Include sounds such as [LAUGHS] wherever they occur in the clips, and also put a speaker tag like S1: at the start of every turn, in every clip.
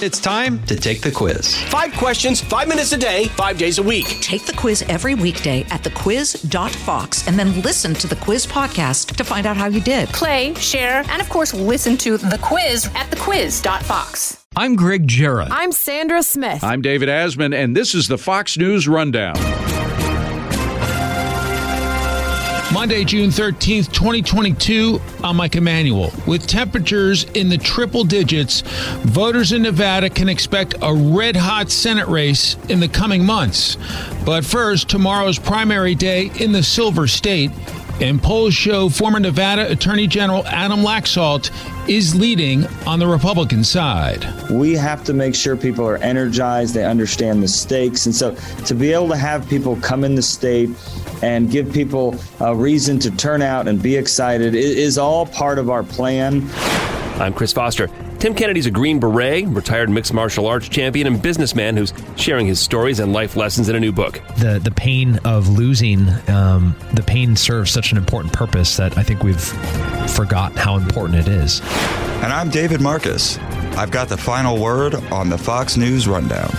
S1: It's time to take the quiz.
S2: Five questions, five minutes a day, five days a week.
S3: Take the quiz every weekday at thequiz.fox and then listen to the quiz podcast to find out how you did.
S4: Play, share, and of course, listen to the quiz at thequiz.fox.
S5: I'm Greg Jarrett.
S6: I'm Sandra Smith.
S7: I'm David Asman, and this is the Fox News Rundown.
S5: Monday, June 13th, 2022, I'm Mike Emanuel. With temperatures in the triple digits, voters in Nevada can expect a red hot Senate race in the coming months. But first, tomorrow's primary day in the Silver State. And polls show former Nevada Attorney General Adam Laxalt is leading on the Republican side.
S8: We have to make sure people are energized, they understand the stakes. And so to be able to have people come in the state and give people a reason to turn out and be excited is all part of our plan.
S9: I'm Chris Foster. Tim Kennedy's a Green Beret, retired mixed martial arts champion, and businessman who's sharing his stories and life lessons in a new book.
S10: The the pain of losing, um, the pain serves such an important purpose that I think we've forgot how important it is.
S11: And I'm David Marcus. I've got the final word on the Fox News Rundown.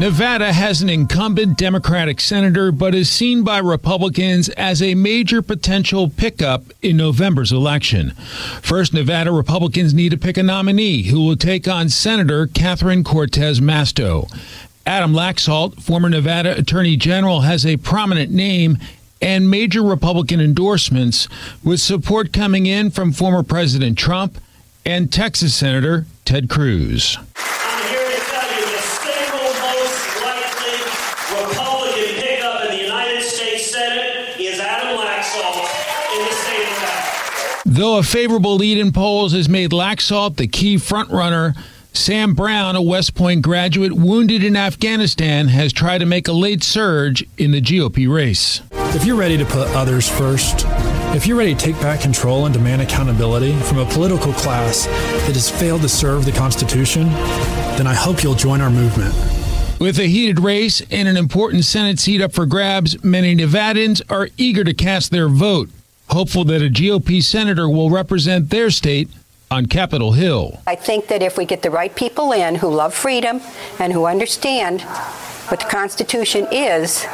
S5: Nevada has an incumbent Democratic senator, but is seen by Republicans as a major potential pickup in November's election. First, Nevada Republicans need to pick a nominee who will take on Senator Catherine Cortez Masto. Adam Laxalt, former Nevada Attorney General, has a prominent name and major Republican endorsements, with support coming in from former President Trump and Texas Senator Ted Cruz. Though a favorable lead in polls has made Laxalt the key frontrunner, Sam Brown, a West Point graduate wounded in Afghanistan, has tried to make a late surge in the GOP race.
S12: If you're ready to put others first, if you're ready to take back control and demand accountability from a political class that has failed to serve the Constitution, then I hope you'll join our movement.
S5: With a heated race and an important Senate seat up for grabs, many Nevadans are eager to cast their vote hopeful that a GOP senator will represent their state on Capitol Hill.
S13: I think that if we get the right people in who love freedom and who understand what the Constitution is,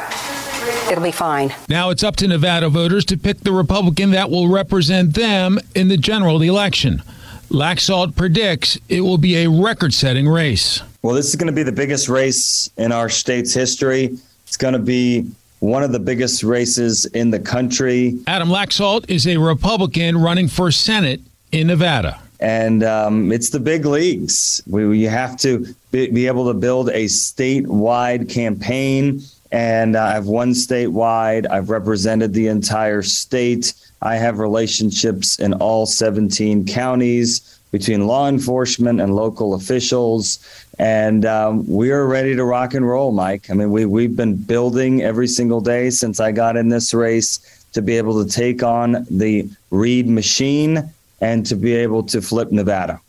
S13: it'll be fine.
S5: Now it's up to Nevada voters to pick the Republican that will represent them in the general election. Laxalt predicts it will be a record setting race.
S8: Well, this is going to be the biggest race in our state's history. It's going to be one of the biggest races in the country.
S5: Adam Laxalt is a Republican running for Senate in Nevada.
S8: And um, it's the big leagues. We, we have to be, be, able to build a statewide campaign. And uh, I've won statewide. I've represented the entire state. I have relationships in all 17 counties between law enforcement and local officials. And um, we are ready to rock and roll, Mike. I mean, we, we've been building every single day since I got in this race to be able to take on the Reid machine and to be able to flip Nevada.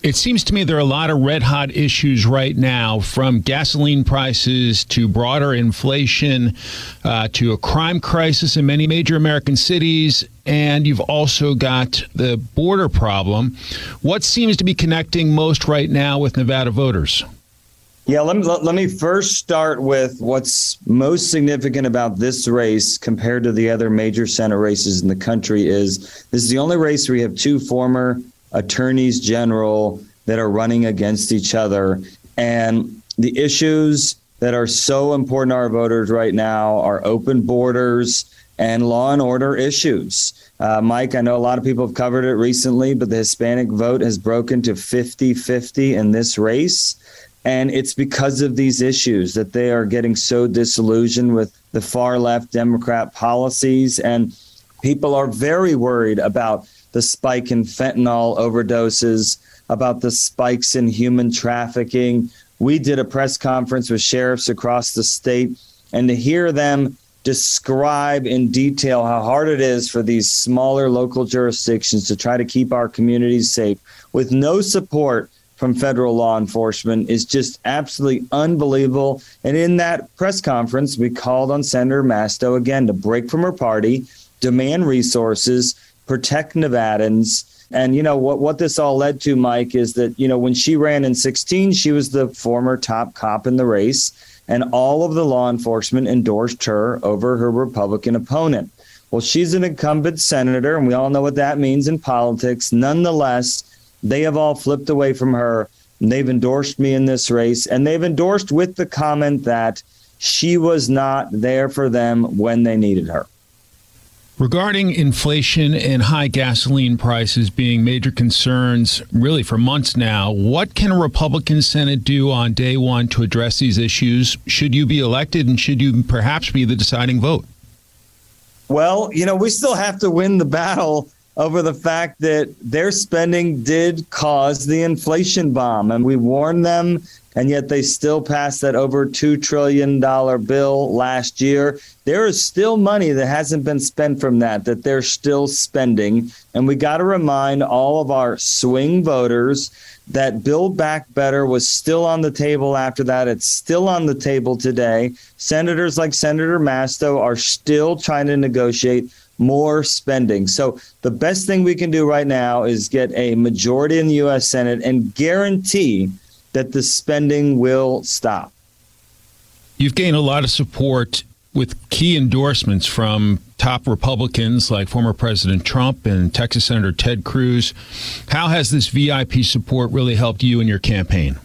S5: It seems to me there are a lot of red hot issues right now, from gasoline prices to broader inflation uh, to a crime crisis in many major American cities. And you've also got the border problem. What seems to be connecting most right now with Nevada voters?
S8: Yeah, let me, let me first start with what's most significant about this race compared to the other major Senate races in the country is this is the only race where we have two former attorneys general that are running against each other. And the issues that are so important to our voters right now are open borders and law and order issues. Uh, Mike, I know a lot of people have covered it recently, but the Hispanic vote has broken to 50 50 in this race. And it's because of these issues that they are getting so disillusioned with the far left Democrat policies. And people are very worried about the spike in fentanyl overdoses, about the spikes in human trafficking. We did a press conference with sheriffs across the state, and to hear them describe in detail how hard it is for these smaller local jurisdictions to try to keep our communities safe with no support from federal law enforcement is just absolutely unbelievable. And in that press conference, we called on Senator Masto again to break from her party, demand resources, protect Nevadans, And you know what what this all led to, Mike, is that you know when she ran in 16, she was the former top cop in the race, and all of the law enforcement endorsed her over her Republican opponent. Well, she's an incumbent senator, and we all know what that means in politics. Nonetheless, they have all flipped away from her. They've endorsed me in this race, and they've endorsed with the comment that she was not there for them when they needed her.
S5: Regarding inflation and high gasoline prices being major concerns really for months now, what can a Republican Senate do on day one to address these issues? Should you be elected and should you perhaps be the deciding vote?
S8: Well, you know, we still have to win the battle over the fact that their spending did cause the inflation bomb. And we warned them, and yet they still passed that over $2 trillion bill last year. There is still money that hasn't been spent from that, that they're still spending. And we got to remind all of our swing voters that Build Back Better was still on the table after that. It's still on the table today. Senators like Senator Masto are still trying to negotiate more spending. So the best thing we can do right now is get a majority in the U.S. Senate and guarantee that the spending will stop.
S5: You've gained a lot of support with key endorsements from top Republicans like former President Trump and Texas Senator Ted Cruz. How has this VIP support really helped you in your campaign?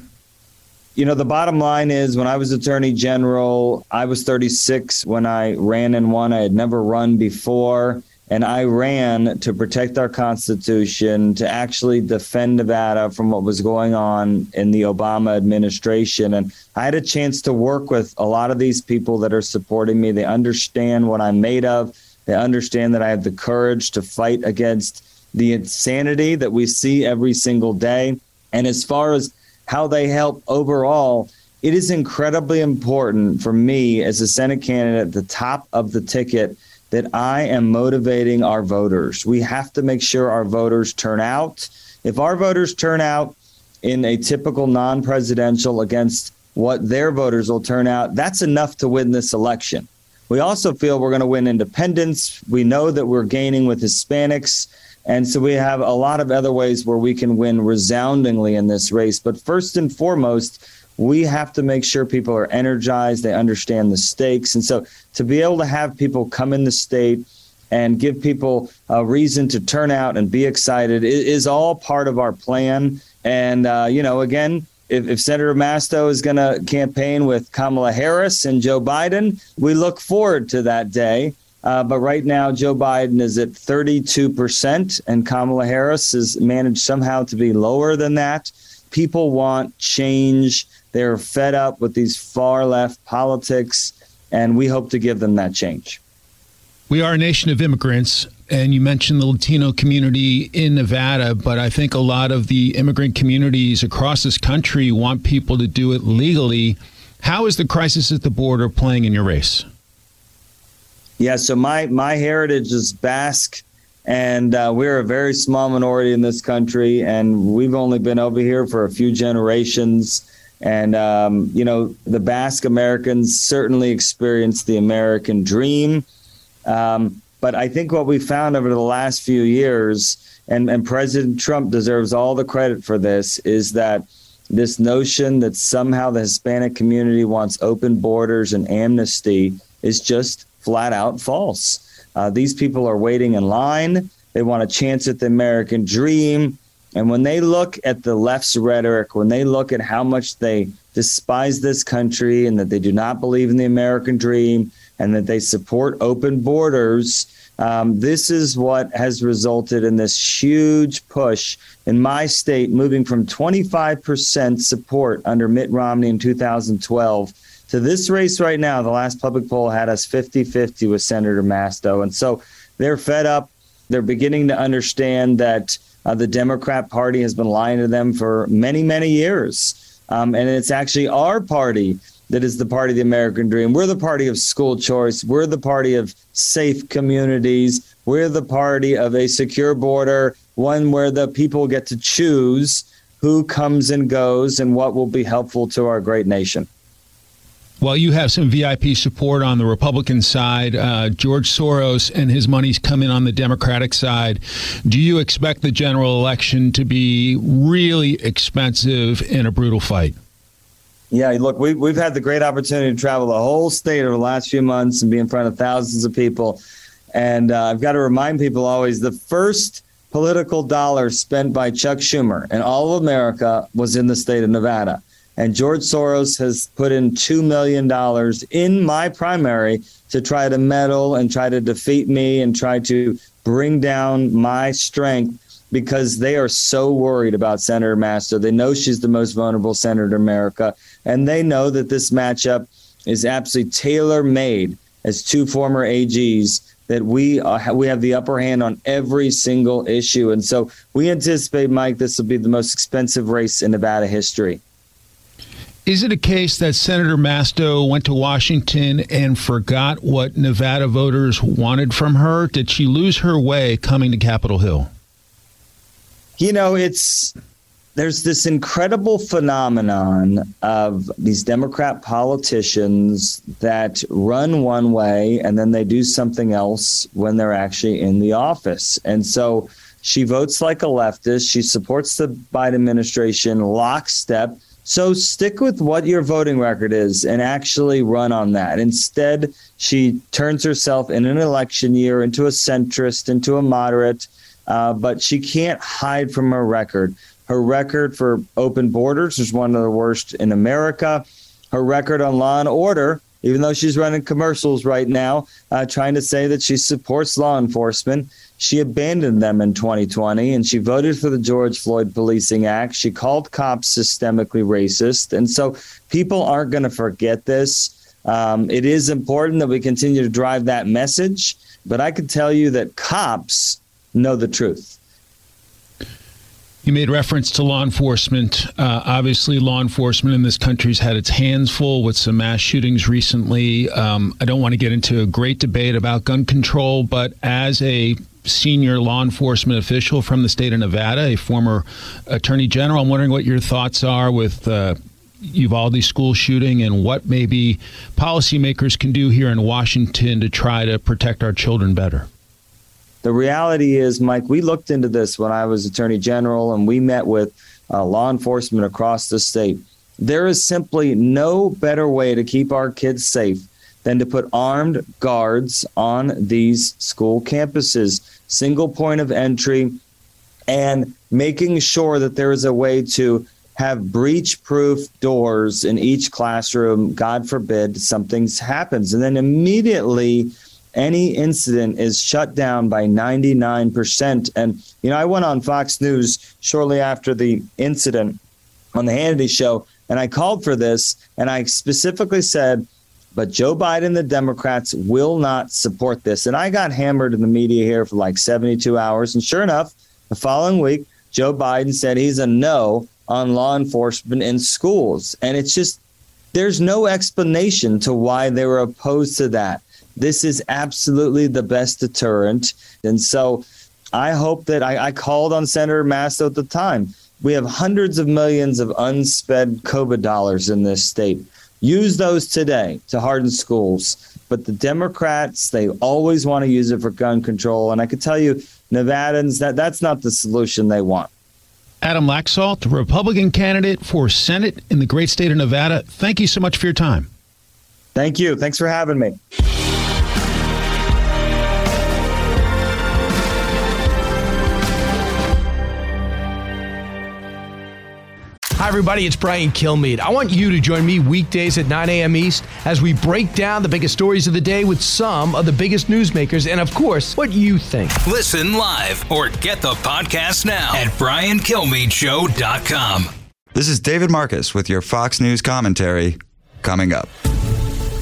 S8: You know, the bottom line is when I was Attorney General, I was 36 when I ran and won. I had never run before. And I ran to protect our Constitution, to actually defend Nevada from what was going on in the Obama administration. And I had a chance to work with a lot of these people that are supporting me. They understand what I'm made of, they understand that I have the courage to fight against the insanity that we see every single day. And as far as how they help overall, it is incredibly important for me as a Senate candidate at the top of the ticket that I am motivating our voters. We have to make sure our voters turn out. If our voters turn out in a typical non presidential against what their voters will turn out, that's enough to win this election. We also feel we're going to win independents. We know that we're gaining with Hispanics. And so we have a lot of other ways where we can win resoundingly in this race. But first and foremost, we have to make sure people are energized, they understand the stakes. And so to be able to have people come in the state and give people a reason to turn out and be excited is, all part of our plan. And, uh, you know, again, if, if Senator Masto is going to campaign with Kamala Harris and Joe Biden, we look forward to that day. Uh, but right now, Joe Biden is at 32%, and Kamala Harris has managed somehow to be lower than that. People want change. They're fed up with these far left politics, and we hope to give them that change.
S5: We are a nation of immigrants, and you mentioned the Latino community in Nevada, but I think a lot of the immigrant communities across this country want people to do it legally. How is the crisis at the border playing in your race?
S8: Yeah, so my my heritage is Basque, and uh, we're a very small minority in this country, and we've only been over here for a few generations. And um, you know, the Basque Americans certainly experienced the American dream. Um, but I think what we found over the last few years, and, and President Trump deserves all the credit for this, is that this notion that somehow the Hispanic community wants open borders and amnesty is just flat out false. Uh, these people are waiting in line. They want a chance at the American dream. And when they look at the left's rhetoric, when they look at how much they despise this country and that they do not believe in the American dream and that they support open borders, um, this is what has resulted in this huge push in my state, moving from 25% support under Mitt Romney in 2012 to this race right now, the last public poll had us 50 50 with Senator Masto. And so they're fed up. They're beginning to understand that uh, the Democrat Party has been lying to them for many, many years. Um, and it's actually our party that is the party of the American dream. We're the party of school choice. We're the party of safe communities. We're the party of a secure border, one where the people get to choose who comes and goes and what will be helpful to our great nation.
S5: Well, you have some VIP support on the Republican side. Uh, George Soros and his money's coming on the Democratic side. Do you expect the general election to be really expensive in a brutal fight?
S8: Yeah, look, we, we've had the great opportunity to travel the whole state over the last few months and be in front of thousands of people. And uh, I've got to remind people always the first political dollar spent by Chuck Schumer in all of America was in the state of Nevada. And George Soros has put in $2 million in my primary to try to meddle and try to defeat me and try to bring down my strength because they are so worried about Senator Masto. They know she's the most vulnerable senator in America. And they know that this matchup is absolutely tailor made as two former AGs that we uh, we have the upper hand on every single issue. And so we anticipate, Mike, this will be the most expensive race in Nevada history.
S5: Is it a case that Senator Masto went to Washington and forgot what Nevada voters wanted from her? Did she lose her way coming to Capitol Hill?
S8: You know, it's there's this incredible phenomenon of these Democrat politicians that run one way and then they do something else when they're actually in the office. And so she votes like a leftist. She supports the Biden administration lockstep so stick with what your voting record is and actually run on that. Instead, she turns herself in an election year into a centrist, into a moderate, uh, but she can't hide from her record. Her record for open borders is one of the worst in America. Her record on law and order, even though she's running commercials right now, uh, trying to say that she supports law enforcement, she abandoned them in 2020 and she voted for the George Floyd Policing Act. She called cops systemically racist. And so people aren't going to forget this. Um, it is important that we continue to drive that message. But I can tell you that cops know the truth.
S5: You made reference to law enforcement. Uh, obviously, law enforcement in this country has had its hands full with some mass shootings recently. Um, I don't want to get into a great debate about gun control, but as a senior law enforcement official from the state of Nevada, a former attorney general, I'm wondering what your thoughts are with uh, Uvalde school shooting and what maybe policymakers can do here in Washington to try to protect our children better.
S8: The reality is, Mike, we looked into this when I was Attorney General and we met with uh, law enforcement across the state. There is simply no better way to keep our kids safe than to put armed guards on these school campuses, single point of entry, and making sure that there is a way to have breach proof doors in each classroom. God forbid something happens. And then immediately any incident is shut down by 99%. And, you know, I went on Fox News shortly after the incident on the Hannity show, and I called for this, and I specifically said, but Joe Biden, the Democrats, will not support this. And I got hammered in the media here for like 72 hours. And sure enough, the following week, Joe Biden said he's a no on law enforcement in schools. And it's just, there's no explanation to why they were opposed to that. This is absolutely the best deterrent. And so I hope that I, I called on Senator Masto at the time. We have hundreds of millions of unspent COVID dollars in this state. Use those today to harden schools. But the Democrats, they always want to use it for gun control. And I can tell you, Nevadans, that, that's not the solution they want.
S5: Adam Laxalt, Republican candidate for Senate in the great state of Nevada. Thank you so much for your time.
S8: Thank you. Thanks for having me.
S6: Hi, everybody. It's Brian Kilmeade. I want you to join me weekdays at 9 a.m. East as we break down the biggest stories of the day with some of the biggest newsmakers and, of course, what you think.
S14: Listen live or get the podcast now at briankilmeadshow.com.
S11: This is David Marcus with your Fox News commentary coming up.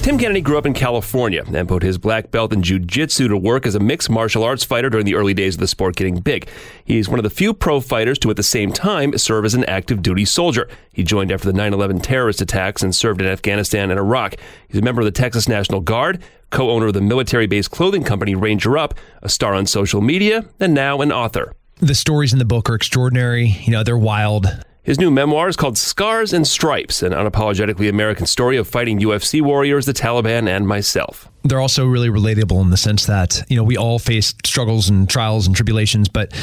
S9: Tim Kennedy grew up in California and put his black belt in jiu-jitsu to work as a mixed martial arts fighter during the early days of the sport getting big. He's one of the few pro fighters to at the same time serve as an active duty soldier. He joined after the 9/11 terrorist attacks and served in Afghanistan and Iraq. He's a member of the Texas National Guard, co-owner of the military-based clothing company Ranger Up, a star on social media, and now an author.
S10: The stories in the book are extraordinary. You know, they're wild
S9: His new memoir is called Scars and Stripes, an unapologetically American story of fighting UFC warriors, the Taliban, and myself.
S10: They're also really relatable in the sense that, you know, we all face struggles and trials and tribulations. But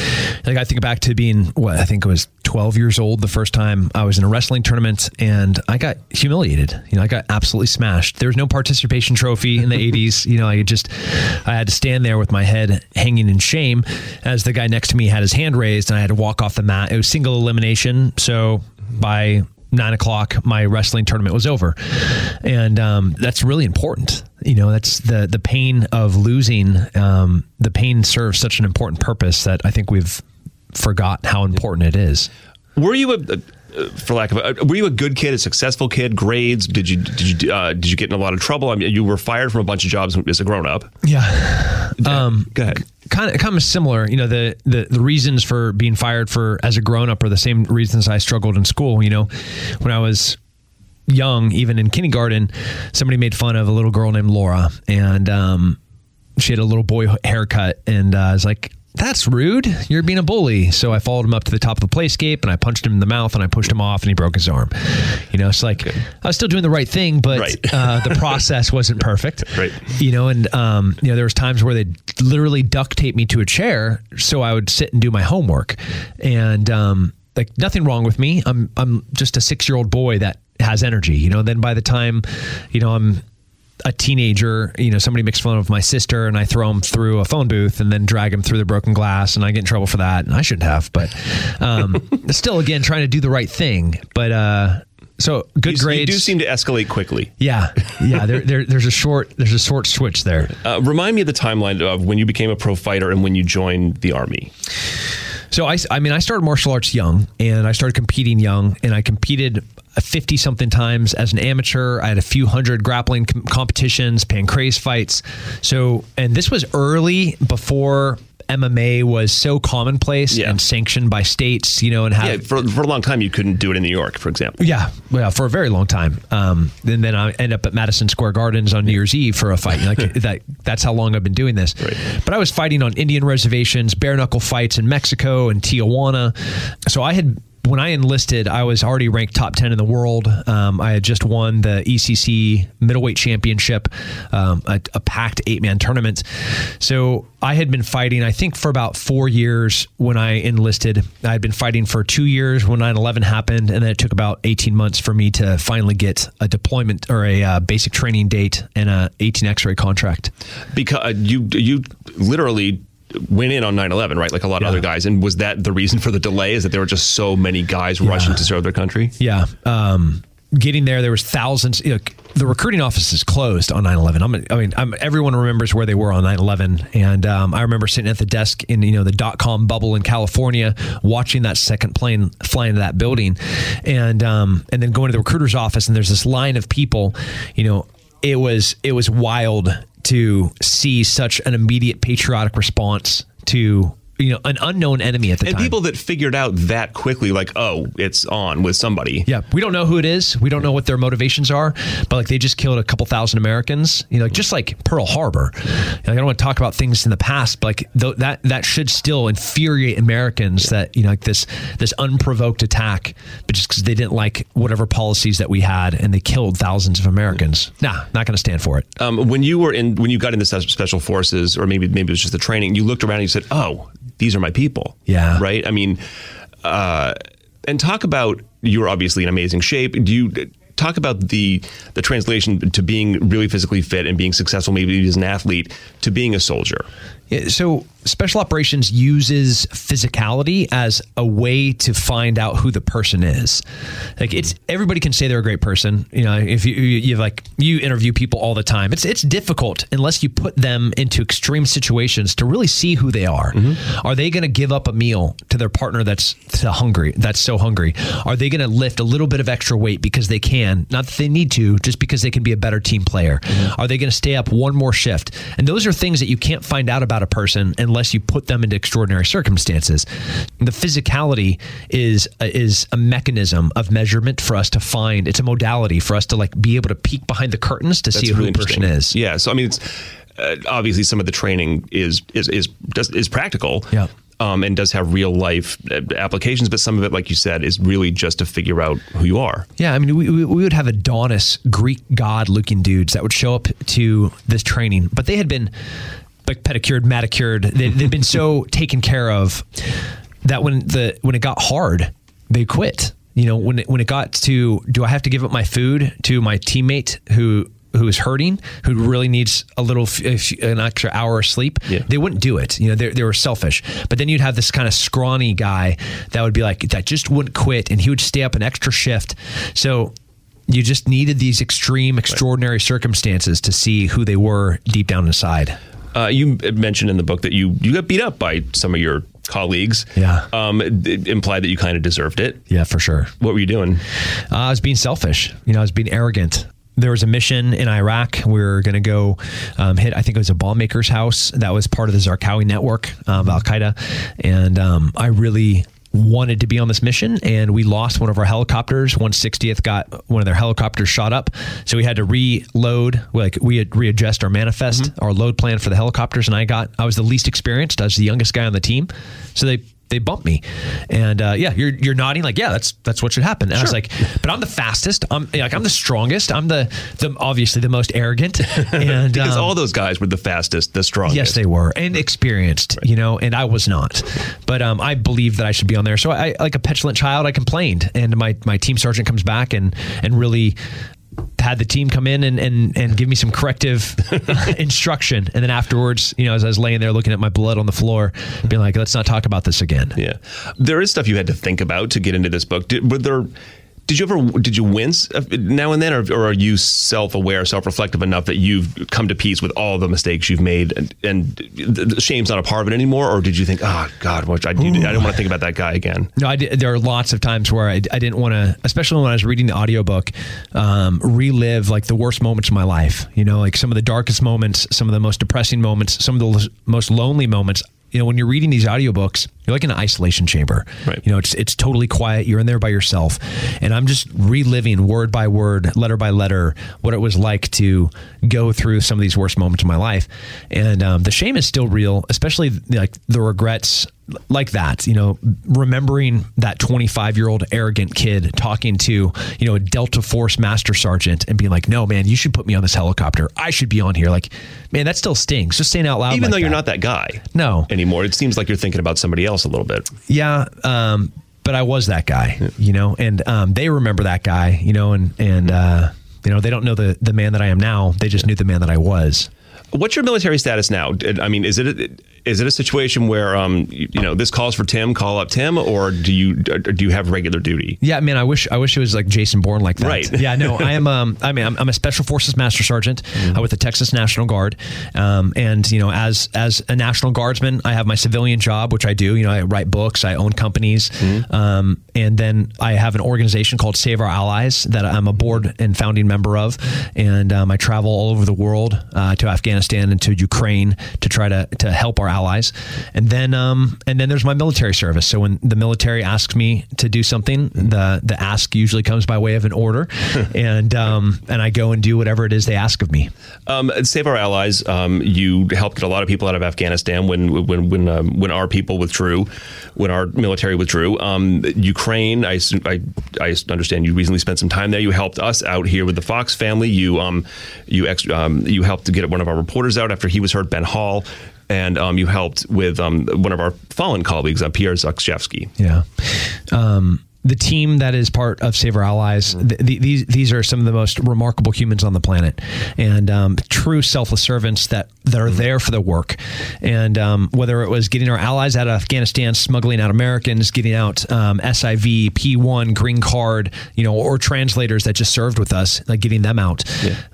S10: like I think back to being, what, I think was 12 years old the first time I was in a wrestling tournament and I got humiliated. You know, I got absolutely smashed. There was no participation trophy in the [LAUGHS] 80s. You know, I just, I had to stand there with my head hanging in shame as the guy next to me had his hand raised and I had to walk off the mat. It was single elimination. So by nine o'clock, my wrestling tournament was over, and um, that's really important. You know, that's the the pain of losing. Um, the pain serves such an important purpose that I think we've forgot how important it is.
S9: Were you a, for lack of a, were you a good kid, a successful kid? Grades? Did you did you uh, did you get in a lot of trouble? I mean, you were fired from a bunch of jobs as a grown up.
S10: Yeah. Um,
S9: Go ahead.
S10: Kind of, kind of similar. You know, the, the the reasons for being fired for as a grown up are the same reasons I struggled in school. You know, when I was young, even in kindergarten, somebody made fun of a little girl named Laura, and um, she had a little boy haircut, and uh, I was like, that's rude. You're being a bully. So I followed him up to the top of the playscape and I punched him in the mouth and I pushed him off and he broke his arm. You know, it's like I was still doing the right thing, but
S9: Right.
S10: uh, the process wasn't perfect. [LAUGHS]
S9: Right.
S10: You know, and um, you know, there was times where they literally duct tape me to a chair so I would sit and do my homework. And um, like nothing wrong with me. I'm I'm just a six year old boy that has energy. You know, then by the time, you know, I'm a teenager, you know, somebody makes fun of my sister and I throw him through a phone booth and then drag him through the broken glass and I get in trouble for that. And I shouldn't have, but um, [LAUGHS] still, again, trying to do the right thing. But uh, so good
S9: you,
S10: grades.
S9: You do seem to escalate quickly.
S10: yeah, yeah. There, there, there's a short, there's a short switch there.
S9: Uh, remind me of the timeline of when you became a pro fighter and when you joined the army.
S10: So I, I mean, I started martial arts young, and I started competing young, and I competed fifty something times as an amateur. I had a few hundred grappling com- competitions, pancrase fights. So, and this was early before MMA was so commonplace and sanctioned by states. You know, and had
S9: Yeah, for, for a long time you couldn't do it in New York, for example.
S10: yeah, yeah, for a very long time. Um, and then I end up at Madison Square Gardens on New Year's Eve for a fight. Like [LAUGHS] that. That's how long I've been doing this. But I was fighting on Indian reservations, bare knuckle fights in Mexico and Tijuana. So I had. When I enlisted, I was already ranked top 10 in the world. Um, I had just won the ECC middleweight championship, um, a, a packed eight man tournament. So I had been fighting, I think, for about four years when I enlisted. I had been fighting for two years when 9 11 happened, and then it took about 18 months for me to finally get a deployment or a uh, basic training date and a 18 x ray contract.
S9: Because uh, you you literally went in on 9-11 right like a lot of other guys and was that the reason for the delay is that there were just so many guys rushing to serve their country
S10: Yeah. Um, getting there, there was thousands. You know, the recruiting office is closed on 9/11. I'm, I mean, I'm, everyone remembers where they were on 9/11, and um, I remember sitting at the desk in you know the dot com bubble in California, watching that second plane fly into that building, and um, and then going to the recruiter's office, and there's this line of people. You know, it was it was wild to see such an immediate patriotic response to you know an unknown enemy at the
S9: and
S10: time.
S9: And people that figured out that quickly like oh it's on with somebody
S10: Yeah, we don't know who it is. We don't know what their motivations are, but like they just killed a couple thousand Americans. You know, like just like Pearl Harbor. Like, I don't want to talk about things in the past, but like th- that that should still infuriate Americans that you know like this this unprovoked attack, but just because they didn't like whatever policies that we had and they killed thousands of Americans. Nah, not going to stand for it.
S9: um, when you were in when you got into spe- special forces or maybe maybe it was just the training you looked around and you said oh these are my people.
S10: Yeah.
S9: right? I mean uh, and talk about you're obviously in amazing shape. Do you talk about the the translation to being really physically fit and being successful maybe as an athlete to being a soldier.
S10: Yeah, So special operations uses physicality as a way to find out who the person is. Like it's everybody can say they're a great person. You know, if you you like you interview people all the time, it's it's difficult unless you put them into extreme situations to really see who they are. Mm-hmm. Are they going to give up a meal to their partner that's so hungry? That's so hungry. Are they going to lift a little bit of extra weight because they can, not that they need to, just because they can be a better team player? Mm-hmm. Are they going to stay up one more shift? And those are things that you can't find out about a person unless you put them into extraordinary circumstances. The physicality is is a mechanism of measurement for us to find. It's a modality for us to like be able to peek behind the curtains to see who
S9: really
S10: a person is.
S9: Yeah, so I mean, it's uh, obviously some of the training is is is does, is practical.
S10: Yeah.
S9: um, and does have real life uh, applications, but some of it, like you said, is really just to figure out who you are.
S10: Yeah, I mean, we, we, we would have Adonis, Greek god looking dudes that would show up to this training, but they had been like pedicured, manicured. They, they've been so [LAUGHS] taken care of that when the when it got hard, they quit. You know, when it, when it got to do I have to give up my food to my teammate who who is hurting, who really needs a little an extra hour of sleep,
S9: Yeah.
S10: they wouldn't do it. You know, they, they were selfish. But then you'd have this kind of scrawny guy that would be like that just wouldn't quit, and he would stay up an extra shift. So you just needed these extreme, extraordinary circumstances to see who they were deep down inside.
S9: Uh, you mentioned in the book that you you got beat up by some of your colleagues.
S10: Yeah.
S9: Um, implied that you kind of deserved it.
S10: Yeah, for sure.
S9: What were you doing?
S10: Uh, I was being selfish. You know, I was being arrogant. There was a mission in Iraq. We were going to go um, hit, I think it was a bomb maker's house that was part of the Zarqawi network of Al Qaeda. And um, I really wanted to be on this mission and we lost one of our helicopters. 160th got one of their helicopters shot up. So we had to reload like we had readjust our manifest mm-hmm. our load plan for the helicopters and i got i was the least experienced. I was the youngest guy on the team. So they they bumped me. And uh, yeah you're you're nodding like yeah that's that's what should happen. And i was like but i'm the fastest. I'm like i'm the strongest. I'm the the obviously the most arrogant. [LAUGHS] And
S9: because
S10: um,
S9: all those guys were the fastest, the strongest.
S10: Yes, they were, and experienced, you know, and I was not. But um, I believed that I should be on there. So I, like a petulant child, I complained, and my my team sergeant comes back and and really had the team come in and and, and give me some corrective [LAUGHS] instruction. And then afterwards, you know, as I was laying there looking at my blood on the floor, being like, let's not talk about this again.
S9: Yeah, there is stuff you had to think about to get into this book. Did, were there? Did you ever? Did you wince now and then, or, or are you self-aware, self-reflective enough that you've come to peace with all the mistakes you've made, and, and the shame's not a part of it anymore? Or did you think, oh God, what I, do, I don't want to think about that guy again?
S10: No, I did, there are lots of times where I, I didn't want to, especially when I was reading the audiobook, um, relive like the worst moments of my life. You know, like some of the darkest moments, some of the most depressing moments, some of the most lonely moments. You know, when you're reading these audiobooks, you're like in an isolation chamber.
S9: Right.
S10: You know, it's it's totally quiet. You're in there by yourself, and I'm just reliving word by word, letter by letter, what it was like to go through some of these worst moments of my life. And um, the shame is still real, especially like the regrets like that. You know, remembering that 25 year old arrogant kid talking to you know a Delta Force master sergeant and being like, "No, man, you should put me on this helicopter. I should be on here." Like, man, that still stings. Just saying out loud,
S9: Even
S10: like
S9: though you're
S10: that.
S9: not that guy,
S10: no,
S9: anymore. It seems like you're thinking about somebody else a little bit.
S10: Yeah, um, but I was that guy, you know, and um, they remember that guy, you know, and and uh, you know they don't know the the man that I am now. They just knew the man that I was.
S9: What's your military status now? I mean, is it a, is it a situation where um you, you know this calls for Tim, call up Tim, or do you do you have regular duty?
S10: Yeah, man, I wish I wish it was like Jason Bourne like that.
S9: Right. [LAUGHS]
S10: Yeah, no, I am. Um, I mean, I'm, I'm a Special Forces Master Sergeant uh, with the Texas National Guard, um, and you know, as as a National Guardsman, I have my civilian job, which I do. You know, I write books, I own companies, um, and then I have an organization called Save Our Allies that I'm a board and founding member of, and um, I travel all over the world uh, to Afghanistan and to Ukraine to try to to help our allies, and then um, and then there's my military service. So when the military asks me to do something, the the ask usually comes by way of an order, [LAUGHS] and um, and I go and do whatever it is they ask of me.
S9: Um, Save Our Allies. Um, you helped get a lot of people out of Afghanistan when when when um, when our people withdrew, when our military withdrew. Um, Ukraine. I understand you recently spent some time there. You helped us out here with the Fox family. You um you ex, um you helped to get one of our reporters out after he was hurt, Ben Hall. And um, you helped with um, one of our fallen colleagues, uh, Pierre Zakrzewski.
S10: Yeah. Um, the team that is part of Save Our Allies, th- th- these these are some of the most remarkable humans on the planet, and um, true selfless servants that that are there for the work. And um, whether it was getting our allies out of Afghanistan, smuggling out Americans, getting out um, SIV, P1, green card, you know, or translators that just served with us, like getting them out,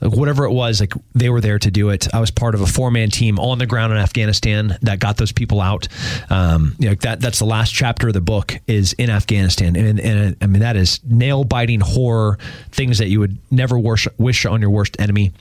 S10: like whatever it was, like they were there to do it. I was part of a four man team on the ground in Afghanistan that got those people out. Um, you know, that that's the last chapter of the book is in Afghanistan, and, and I mean that is nail biting horror things that you would never wish, wish on your worst enemy.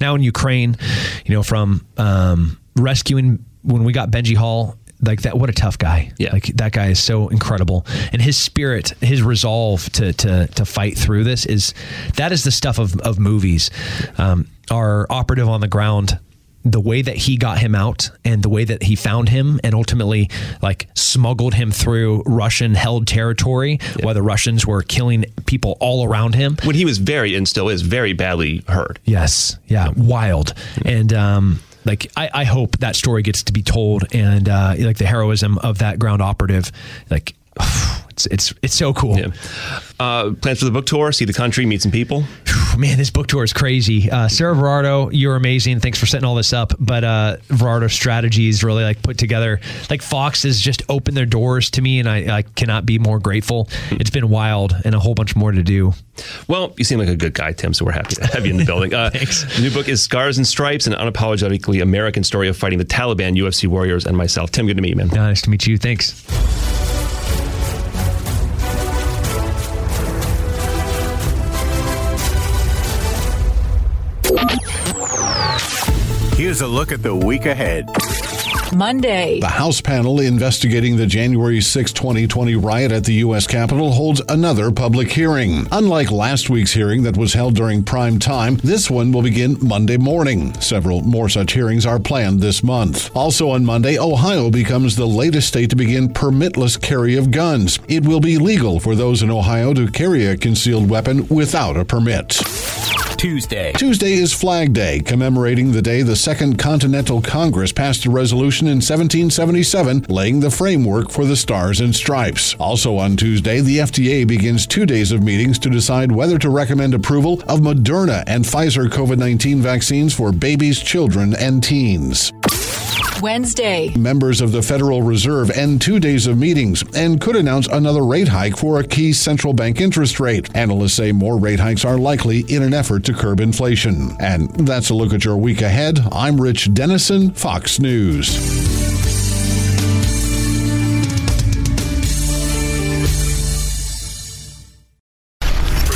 S10: Now in Ukraine, you know, from um, rescuing when we got Benji Hall. Like that, what a tough guy! Yeah, like that guy is so incredible, and his spirit, his resolve to to to fight through this is that is the stuff of of movies. Um, our operative on the ground the way that he got him out and the way that he found him and ultimately like smuggled him through Russian held territory while the Russians were killing people all around him.
S9: When he was very and still is very badly hurt.
S10: Yes. Yeah. Wild. And, um, like I, I hope that story gets to be told and uh, like the heroism of that ground operative like [SIGHS] it's it's it's so cool
S9: Yeah. Uh, plans for the book tour, see the country, meet some people.
S10: man this book tour is crazy uh, sarah Verardo, you're amazing thanks for setting all this up but uh Verardo strategies really like put together like fox has just opened their doors to me and I, I cannot be more grateful it's been wild and a whole bunch more to do
S9: Well, you seem like a good guy, Tim, so we're happy to have you in the building. Uh, [LAUGHS]
S10: Thanks.
S9: The new book is Scars and Stripes, an unapologetically American story of fighting the Taliban, UFC warriors, and myself. Tim, good to meet you, man.
S10: nice to meet you thanks
S15: Here's a look at the week ahead.
S16: Monday.
S17: The House panel investigating the January 6, 2020 riot at the U.S. Capitol holds another public hearing. Unlike last week's hearing that was held during prime time, this one will begin Monday morning. Several more such hearings are planned this month. Also on Monday, Ohio becomes the latest state to begin permitless carry of guns. It will be legal for those in Ohio to carry a concealed weapon without a permit.
S14: Tuesday.
S17: Tuesday is Flag Day, commemorating the day the Second Continental Congress passed a resolution in 1777 laying the framework for the Stars and Stripes. Also on Tuesday, the FDA begins two days of meetings to decide whether to recommend approval of Moderna and Pfizer COVID 19 vaccines for babies, children, and teens.
S16: Wednesday.
S17: Members of the Federal Reserve end two days of meetings and could announce another rate hike for a key central bank interest rate. Analysts say more rate hikes are likely in an effort to curb inflation. And that's a look at your week ahead. I'm Rich Dennison, Fox News.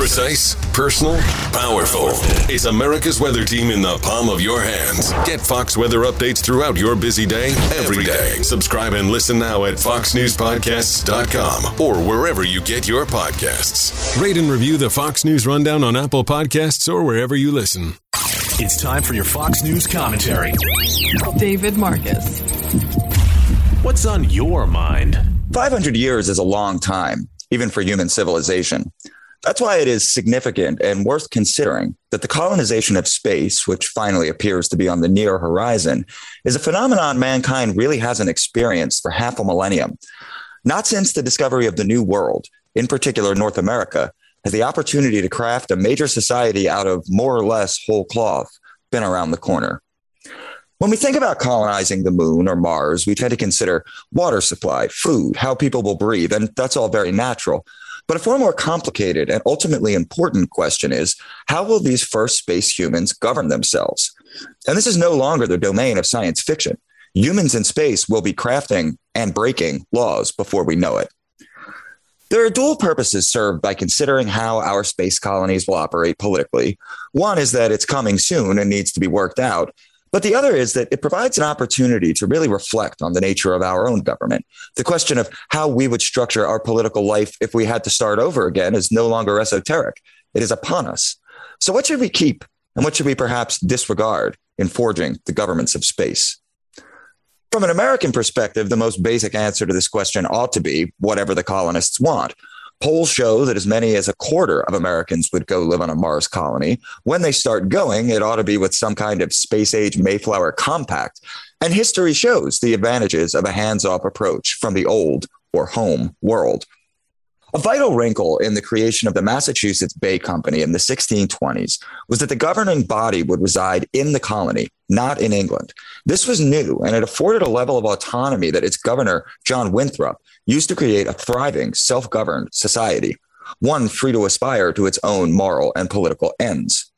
S18: Precise, personal, powerful. It's America's weather team in the palm of your hands. Get Fox weather updates throughout your busy day, every day. Subscribe and listen now at foxnewspodcasts.com or wherever you get your podcasts. Rate and review the Fox News Rundown on Apple Podcasts or wherever you listen.
S14: It's time for your Fox News commentary.
S16: David Marcus.
S14: What's on your mind?
S19: 500 years is a long time, even for human civilization. That's why it is significant and worth considering that the colonization of space, which finally appears to be on the near horizon, is a phenomenon mankind really hasn't experienced for half a millennium. Not since the discovery of the New World, in particular North America, has the opportunity to craft a major society out of more or less whole cloth been around the corner. When we think about colonizing the moon or Mars, we tend to consider water supply, food, how people will breathe, and that's all very natural. But a far more complicated and ultimately important question is how will these first space humans govern themselves? And this is no longer the domain of science fiction. Humans in space will be crafting and breaking laws before we know it. There are dual purposes served by considering how our space colonies will operate politically. One is that it's coming soon and needs to be worked out. But the other is that it provides an opportunity to really reflect on the nature of our own government. The question of how we would structure our political life if we had to start over again is no longer esoteric. It is upon us. So, what should we keep and what should we perhaps disregard in forging the governments of space? From an American perspective, the most basic answer to this question ought to be whatever the colonists want. Polls show that as many as a quarter of Americans would go live on a Mars colony. When they start going, it ought to be with some kind of space age Mayflower compact. And history shows the advantages of a hands off approach from the old or home world. A vital wrinkle in the creation of the Massachusetts Bay Company in the 1620s was that the governing body would reside in the colony, not in England. This was new, and it afforded a level of autonomy that its governor, John Winthrop, used to create a thriving, self governed society, one free to aspire to its own moral and political ends.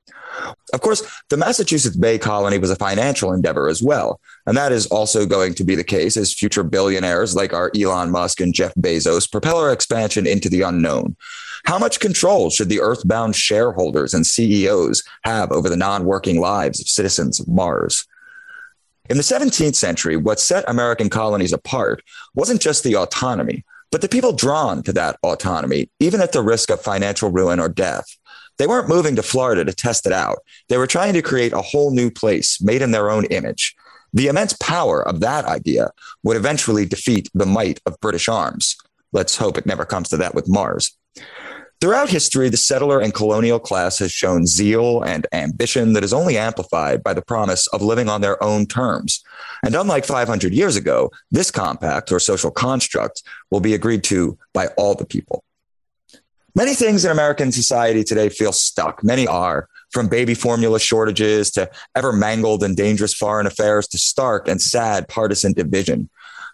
S19: Of course, the Massachusetts Bay Colony was a financial endeavor as well. And that is also going to be the case as future billionaires like our Elon Musk and Jeff Bezos propel our expansion into the unknown. How much control should the earthbound shareholders and CEOs have over the non working lives of citizens of Mars? In the 17th century, what set American colonies apart wasn't just the autonomy, but the people drawn to that autonomy, even at the risk of financial ruin or death. They weren't moving to Florida to test it out. They were trying to create a whole new place made in their own image. The immense power of that idea would eventually defeat the might of British arms. Let's hope it never comes to that with Mars. Throughout history, the settler and colonial class has shown zeal and ambition that is only amplified by the promise of living on their own terms. And unlike 500 years ago, this compact or social construct will be agreed to by all the people. Many things in American society today feel stuck. Many are, from baby formula shortages to ever mangled and dangerous foreign affairs to stark and sad partisan division.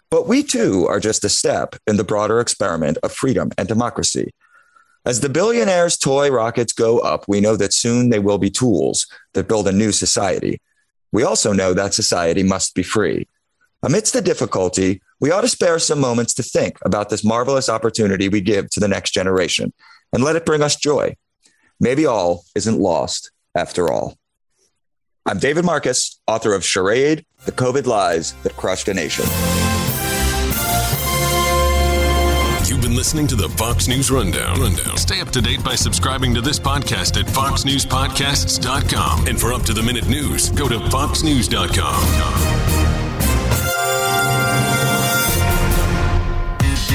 S19: But we too are just a step in the broader experiment of freedom and democracy. As the billionaires' toy rockets go up, we know that soon they will be tools that build a new society. We also know that society must be free. Amidst the difficulty, we ought to spare some moments to think about this marvelous opportunity we give to the next generation and let it bring us joy. Maybe all isn't lost after all. I'm David Marcus, author of Charade, The COVID Lies That Crushed a Nation.
S18: You've been listening to the Fox News Rundown. Rundown. Stay up to date by subscribing to this podcast at foxnewspodcasts.com. And for up to the minute news, go to foxnews.com.